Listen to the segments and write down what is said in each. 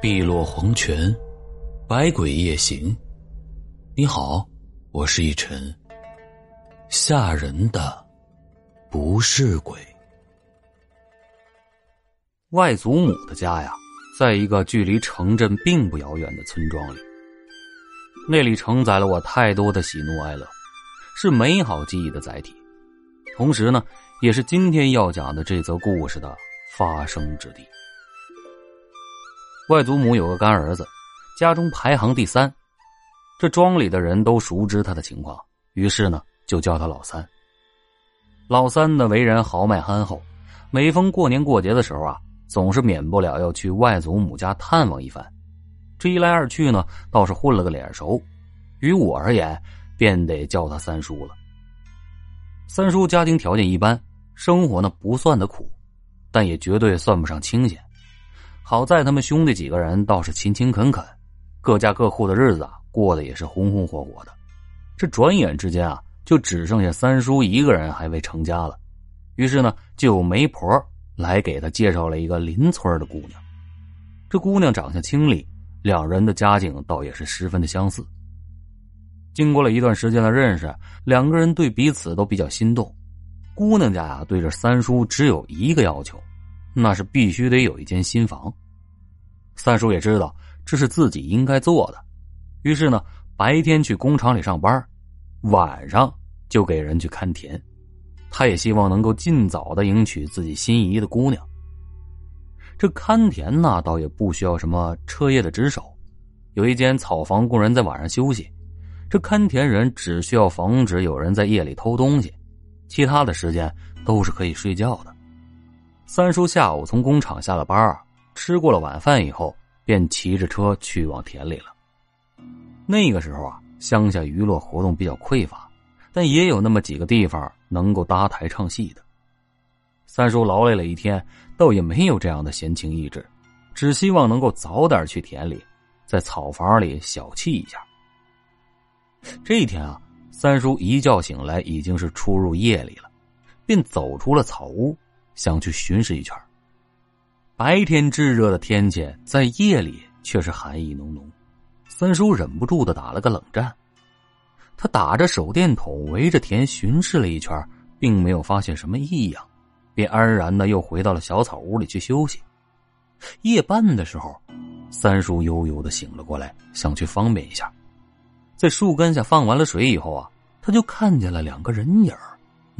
碧落黄泉，百鬼夜行。你好，我是一尘。吓人的不是鬼。外祖母的家呀，在一个距离城镇并不遥远的村庄里。那里承载了我太多的喜怒哀乐，是美好记忆的载体，同时呢，也是今天要讲的这则故事的发生之地。外祖母有个干儿子，家中排行第三，这庄里的人都熟知他的情况，于是呢就叫他老三。老三的为人豪迈憨厚，每逢过年过节的时候啊，总是免不了要去外祖母家探望一番。这一来二去呢，倒是混了个脸熟。于我而言，便得叫他三叔了。三叔家庭条件一般，生活呢不算的苦，但也绝对算不上清闲。好在他们兄弟几个人倒是勤勤恳恳，各家各户的日子啊过得也是红红火火的。这转眼之间啊，就只剩下三叔一个人还未成家了。于是呢，就有媒婆来给他介绍了一个邻村的姑娘。这姑娘长相清丽，两人的家境倒也是十分的相似。经过了一段时间的认识，两个人对彼此都比较心动。姑娘家呀，对这三叔只有一个要求。那是必须得有一间新房。三叔也知道这是自己应该做的，于是呢，白天去工厂里上班，晚上就给人去看田。他也希望能够尽早的迎娶自己心仪的姑娘。这看田呢，倒也不需要什么彻夜的值守，有一间草房供人在晚上休息。这看田人只需要防止有人在夜里偷东西，其他的时间都是可以睡觉的。三叔下午从工厂下了班吃过了晚饭以后，便骑着车去往田里了。那个时候啊，乡下娱乐活动比较匮乏，但也有那么几个地方能够搭台唱戏的。三叔劳累了一天，倒也没有这样的闲情逸致，只希望能够早点去田里，在草房里小憩一下。这一天啊，三叔一觉醒来已经是初入夜里了，便走出了草屋。想去巡视一圈。白天炙热的天气，在夜里却是寒意浓浓。三叔忍不住的打了个冷战。他打着手电筒围着田巡视了一圈，并没有发现什么异样，便安然的又回到了小草屋里去休息。夜半的时候，三叔悠悠的醒了过来，想去方便一下。在树根下放完了水以后啊，他就看见了两个人影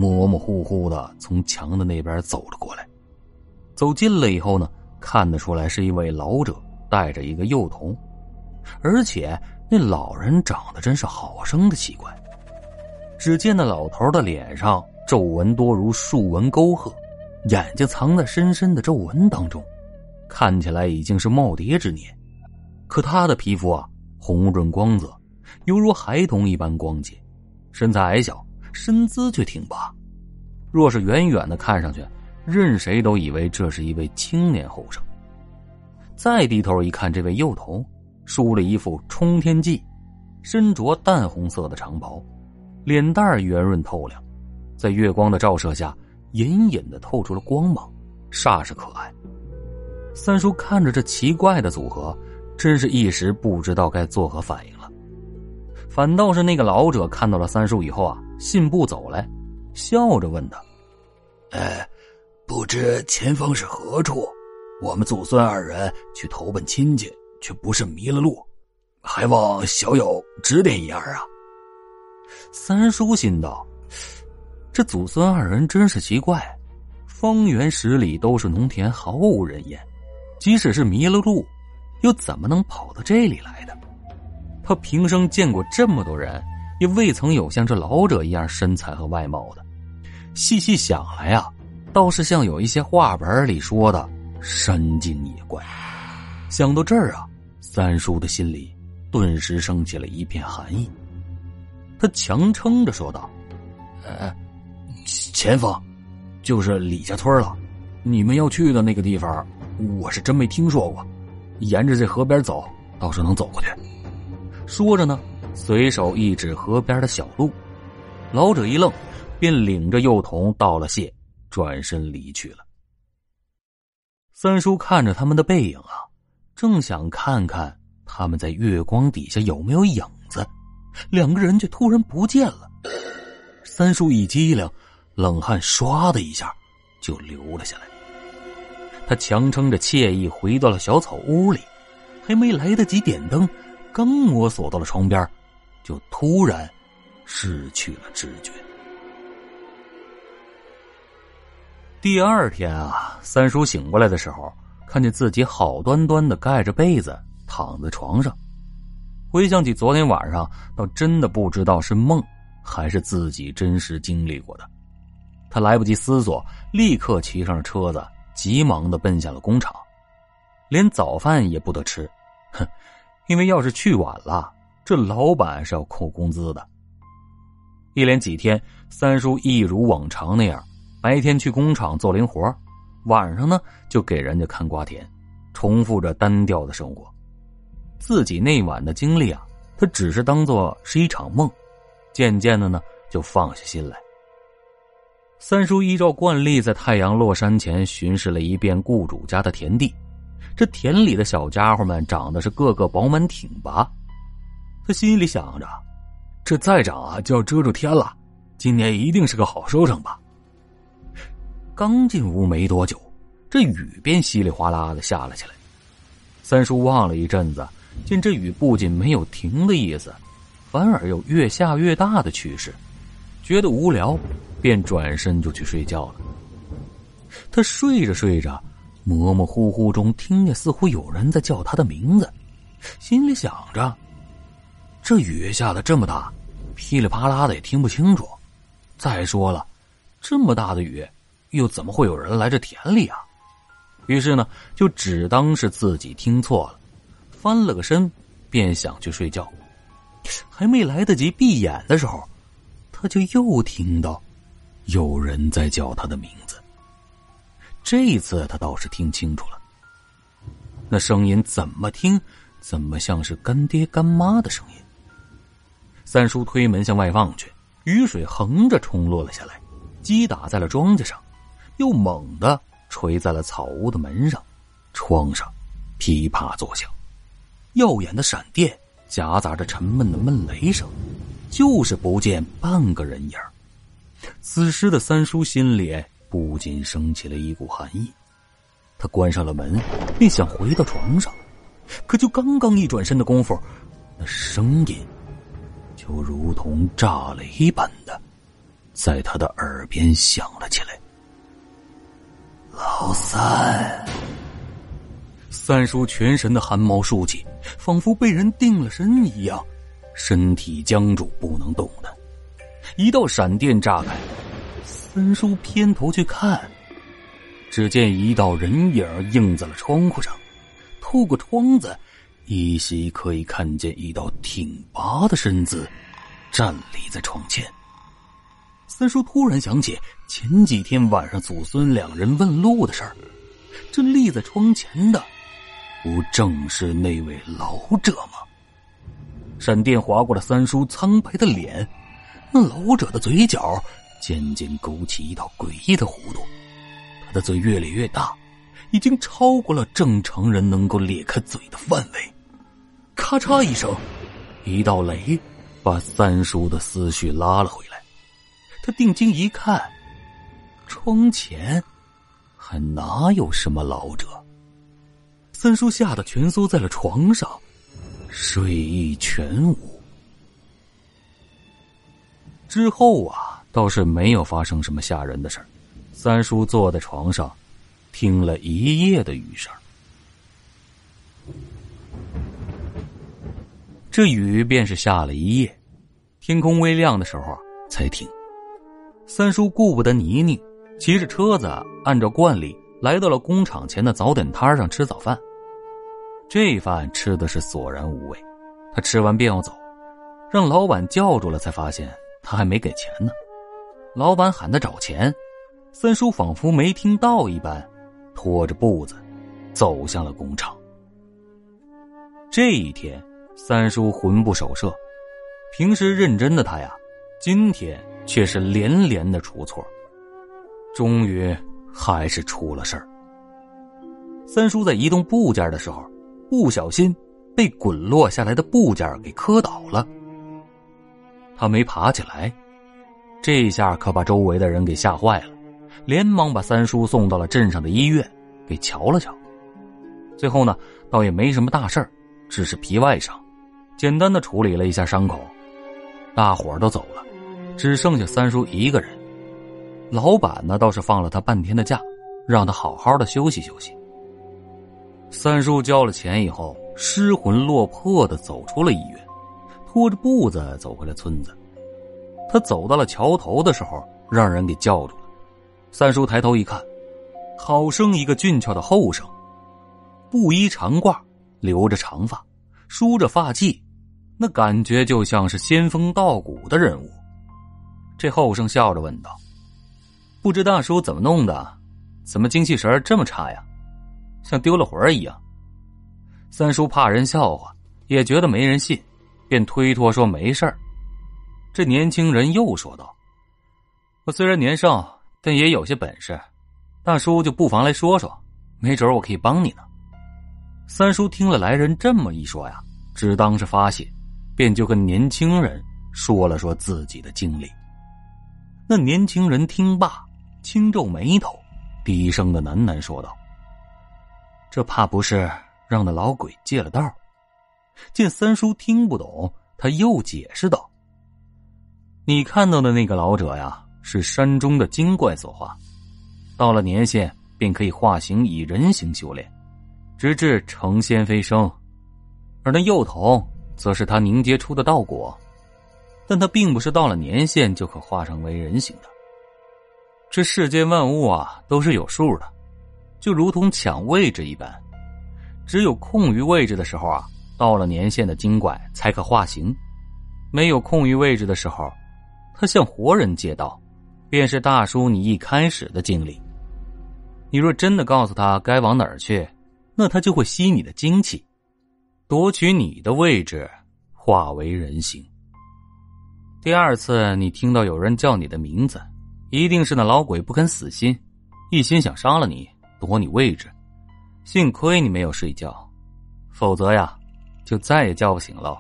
模模糊糊的从墙的那边走了过来，走近了以后呢，看得出来是一位老者带着一个幼童，而且那老人长得真是好生的奇怪。只见那老头的脸上皱纹多如树纹沟壑，眼睛藏在深深的皱纹当中，看起来已经是耄耋之年。可他的皮肤啊，红润光泽，犹如孩童一般光洁，身材矮小。身姿却挺拔，若是远远的看上去，任谁都以为这是一位青年后生。再低头一看，这位幼童梳了一副冲天髻，身着淡红色的长袍，脸蛋圆润透亮，在月光的照射下，隐隐的透出了光芒，煞是可爱。三叔看着这奇怪的组合，真是一时不知道该作何反应了。反倒是那个老者看到了三叔以后啊。信步走来，笑着问他：“哎，不知前方是何处？我们祖孙二人去投奔亲戚，却不慎迷了路，还望小友指点一二啊！”三叔心道：“这祖孙二人真是奇怪，方圆十里都是农田，毫无人烟，即使是迷了路，又怎么能跑到这里来的？他平生见过这么多人。”也未曾有像这老者一样身材和外貌的，细细想来呀，倒是像有一些话本里说的山精野怪。想到这儿啊，三叔的心里顿时升起了一片寒意。他强撑着说道：“呃，前方就是李家村了，你们要去的那个地方，我是真没听说过。沿着这河边走，倒是能走过去。”说着呢。随手一指河边的小路，老者一愣，便领着幼童道了谢，转身离去了。三叔看着他们的背影啊，正想看看他们在月光底下有没有影子，两个人却突然不见了。三叔一激灵，冷汗唰的一下就流了下来。他强撑着惬意回到了小草屋里，还没来得及点灯，刚摸索到了床边，就突然失去了知觉。第二天啊，三叔醒过来的时候，看见自己好端端的盖着被子躺在床上，回想起昨天晚上，倒真的不知道是梦还是自己真实经历过的。他来不及思索，立刻骑上了车子，急忙的奔向了工厂，连早饭也不得吃，哼，因为要是去晚了，这老板是要扣工资的。一连几天，三叔一如往常那样。白天去工厂做零活，晚上呢就给人家看瓜田，重复着单调的生活。自己那晚的经历啊，他只是当做是一场梦，渐渐的呢就放下心来。三叔依照惯例，在太阳落山前巡视了一遍雇主家的田地。这田里的小家伙们长得是个个饱满挺拔，他心里想着，这再长啊就要遮住天了，今年一定是个好收成吧。刚进屋没多久，这雨便稀里哗啦的下了起来。三叔望了一阵子，见这雨不仅没有停的意思，反而有越下越大的趋势，觉得无聊，便转身就去睡觉了。他睡着睡着，模模糊糊中听见似乎有人在叫他的名字，心里想着：这雨下的这么大，噼里啪啦的也听不清楚。再说了，这么大的雨。又怎么会有人来这田里啊？于是呢，就只当是自己听错了，翻了个身，便想去睡觉。还没来得及闭眼的时候，他就又听到有人在叫他的名字。这次他倒是听清楚了，那声音怎么听怎么像是干爹干妈的声音。三叔推门向外望去，雨水横着冲落了下来，击打在了庄稼上。又猛地锤在了草屋的门上、窗上，噼啪作响。耀眼的闪电夹杂着沉闷的闷雷声，就是不见半个人影此时的三叔心里不禁升起了一股寒意。他关上了门，便想回到床上，可就刚刚一转身的功夫，那声音就如同炸雷般的在他的耳边响了起来。老三，三叔全身的汗毛竖起，仿佛被人定了身一样，身体僵住不能动弹。一道闪电炸开，三叔偏头去看，只见一道人影映在了窗户上，透过窗子，依稀可以看见一道挺拔的身子站立在窗前。三叔突然想起前几天晚上祖孙两人问路的事儿，这立在窗前的，不正是那位老者吗？闪电划过了三叔苍白的脸，那老者的嘴角渐渐勾起一道诡异的弧度，他的嘴越咧越大，已经超过了正常人能够咧开嘴的范围。咔嚓一声，一道雷把三叔的思绪拉了回来。他定睛一看，窗前还哪有什么老者？三叔吓得蜷缩在了床上，睡意全无。之后啊，倒是没有发生什么吓人的事。三叔坐在床上，听了一夜的雨声。这雨便是下了一夜，天空微亮的时候才停。三叔顾不得泥泞，骑着车子按照惯例来到了工厂前的早点摊上吃早饭。这饭吃的是索然无味，他吃完便要走，让老板叫住了，才发现他还没给钱呢。老板喊他找钱，三叔仿佛没听到一般，拖着步子走向了工厂。这一天，三叔魂不守舍，平时认真的他呀，今天。却是连连的出错，终于还是出了事儿。三叔在移动部件的时候，不小心被滚落下来的部件给磕倒了。他没爬起来，这下可把周围的人给吓坏了，连忙把三叔送到了镇上的医院，给瞧了瞧。最后呢，倒也没什么大事只是皮外伤，简单的处理了一下伤口。大伙儿都走了，只剩下三叔一个人。老板呢，倒是放了他半天的假，让他好好的休息休息。三叔交了钱以后，失魂落魄的走出了医院，拖着步子走回了村子。他走到了桥头的时候，让人给叫住了。三叔抬头一看，好生一个俊俏的后生，布衣长褂，留着长发，梳着发髻，那感觉就像是仙风道骨的人物。这后生笑着问道。不知大叔怎么弄的？怎么精气神这么差呀？像丢了魂一样。三叔怕人笑话，也觉得没人信，便推脱说没事儿。这年轻人又说道：“我虽然年少，但也有些本事，大叔就不妨来说说，没准我可以帮你呢。”三叔听了来人这么一说呀，只当是发泄，便就跟年轻人说了说自己的经历。那年轻人听罢。轻皱眉头，低声的喃喃说道：“这怕不是让那老鬼借了道？”见三叔听不懂，他又解释道：“你看到的那个老者呀，是山中的精怪所化，到了年限便可以化形以人形修炼，直至成仙飞升；而那幼童，则是他凝结出的道果，但他并不是到了年限就可化成为人形的。”这世间万物啊，都是有数的，就如同抢位置一般，只有空余位置的时候啊，到了年限的精怪才可化形；没有空余位置的时候，他向活人借道，便是大叔你一开始的经历。你若真的告诉他该往哪儿去，那他就会吸你的精气，夺取你的位置，化为人形。第二次，你听到有人叫你的名字。一定是那老鬼不肯死心，一心想杀了你，夺你位置。幸亏你没有睡觉，否则呀，就再也叫不醒了。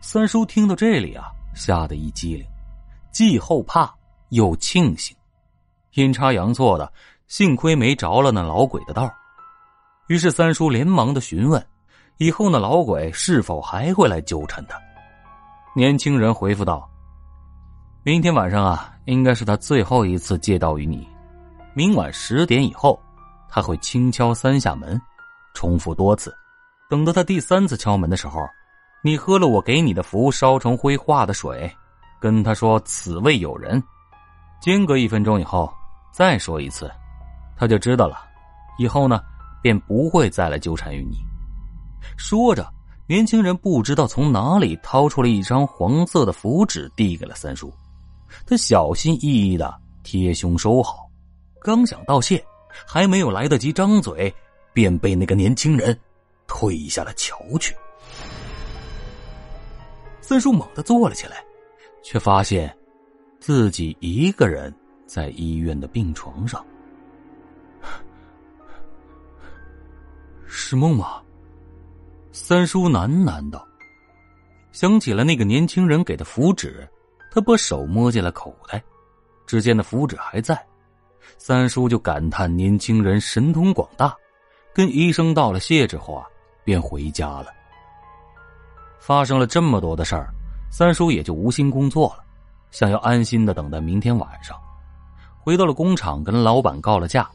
三叔听到这里啊，吓得一激灵，既后怕又庆幸，阴差阳错的，幸亏没着了那老鬼的道。于是三叔连忙的询问，以后那老鬼是否还会来纠缠他？年轻人回复道。明天晚上啊，应该是他最后一次借道于你。明晚十点以后，他会轻敲三下门，重复多次。等到他第三次敲门的时候，你喝了我给你的符烧成灰化的水，跟他说此位有人。间隔一分钟以后，再说一次，他就知道了。以后呢，便不会再来纠缠于你。说着，年轻人不知道从哪里掏出了一张黄色的符纸，递给了三叔。他小心翼翼的贴胸收好，刚想道谢，还没有来得及张嘴，便被那个年轻人推下了桥去。三叔猛地坐了起来，却发现自己一个人在医院的病床上。是梦吗？三叔喃喃道，想起了那个年轻人给的符纸。他把手摸进了口袋，只见那符纸还在，三叔就感叹年轻人神通广大，跟医生道了谢之后啊，便回家了。发生了这么多的事儿，三叔也就无心工作了，想要安心的等待明天晚上。回到了工厂，跟老板告了假，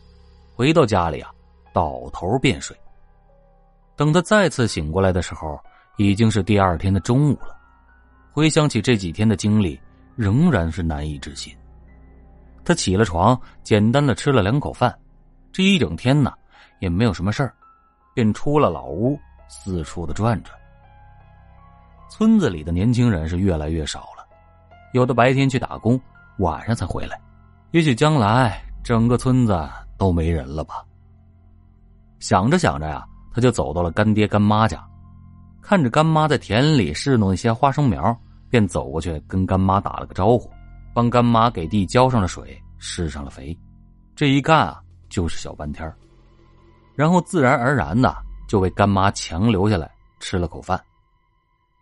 回到家里啊，倒头便睡。等他再次醒过来的时候，已经是第二天的中午了。回想起这几天的经历。仍然是难以置信。他起了床，简单的吃了两口饭，这一整天呢也没有什么事儿，便出了老屋，四处的转转。村子里的年轻人是越来越少了，有的白天去打工，晚上才回来。也许将来整个村子都没人了吧？想着想着呀，他就走到了干爹干妈家，看着干妈在田里侍弄一些花生苗。便走过去跟干妈打了个招呼，帮干妈给地浇上了水，施上了肥。这一干啊，就是小半天然后自然而然的就被干妈强留下来吃了口饭。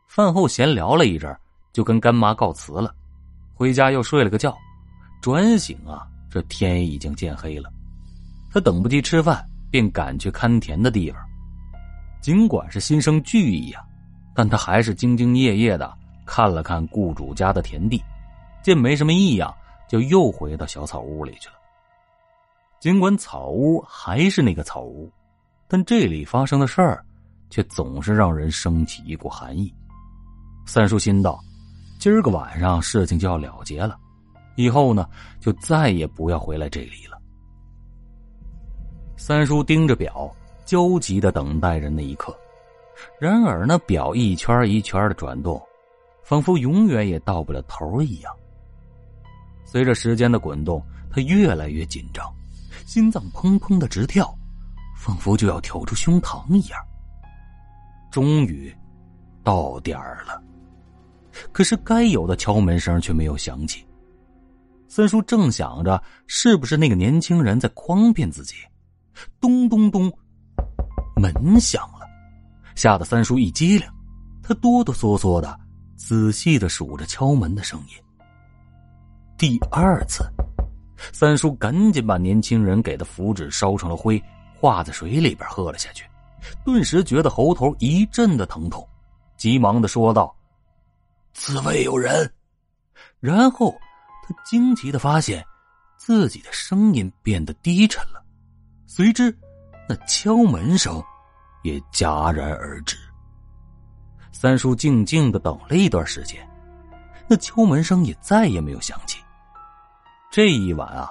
饭后闲聊了一阵，就跟干妈告辞了，回家又睡了个觉。转醒啊，这天已经渐黑了。他等不及吃饭，便赶去看田的地方。尽管是心生惧意呀，但他还是兢兢业业的看了看雇主家的田地，见没什么异样，就又回到小草屋里去了。尽管草屋还是那个草屋，但这里发生的事儿，却总是让人升起一股寒意。三叔心道：今儿个晚上事情就要了结了。以后呢，就再也不要回来这里了。三叔盯着表，焦急的等待着那一刻。然而，那表一圈一圈的转动，仿佛永远也到不了头一样。随着时间的滚动，他越来越紧张，心脏砰砰的直跳，仿佛就要跳出胸膛一样。终于，到点儿了。可是，该有的敲门声却没有响起。三叔正想着是不是那个年轻人在诓骗自己，咚咚咚，门响了，吓得三叔一激灵，他哆哆嗦嗦的仔细的数着敲门的声音。第二次，三叔赶紧把年轻人给的符纸烧成了灰，化在水里边喝了下去，顿时觉得喉头一阵的疼痛，急忙的说道：“此位有人。”然后。他惊奇的发现，自己的声音变得低沉了，随之，那敲门声也戛然而止。三叔静静的等了一段时间，那敲门声也再也没有响起。这一晚啊，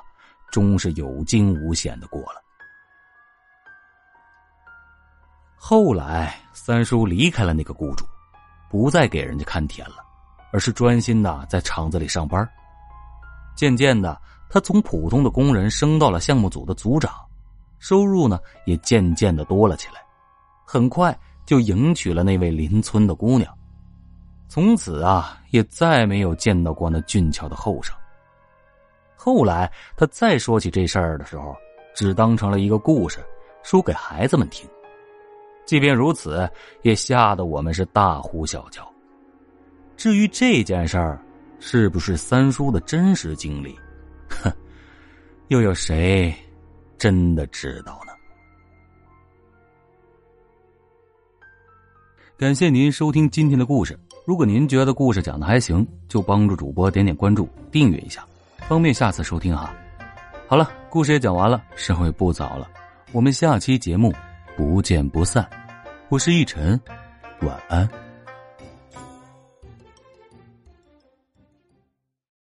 终是有惊无险的过了。后来，三叔离开了那个雇主，不再给人家看田了，而是专心的在厂子里上班。渐渐的，他从普通的工人升到了项目组的组长，收入呢也渐渐的多了起来。很快就迎娶了那位邻村的姑娘，从此啊也再没有见到过那俊俏的后生。后来他再说起这事儿的时候，只当成了一个故事，说给孩子们听。即便如此，也吓得我们是大呼小叫。至于这件事儿，是不是三叔的真实经历？哼，又有谁真的知道呢？感谢您收听今天的故事。如果您觉得故事讲的还行，就帮助主播点点关注、订阅一下，方便下次收听哈。好了，故事也讲完了，时候也不早了，我们下期节目不见不散。我是逸晨，晚安。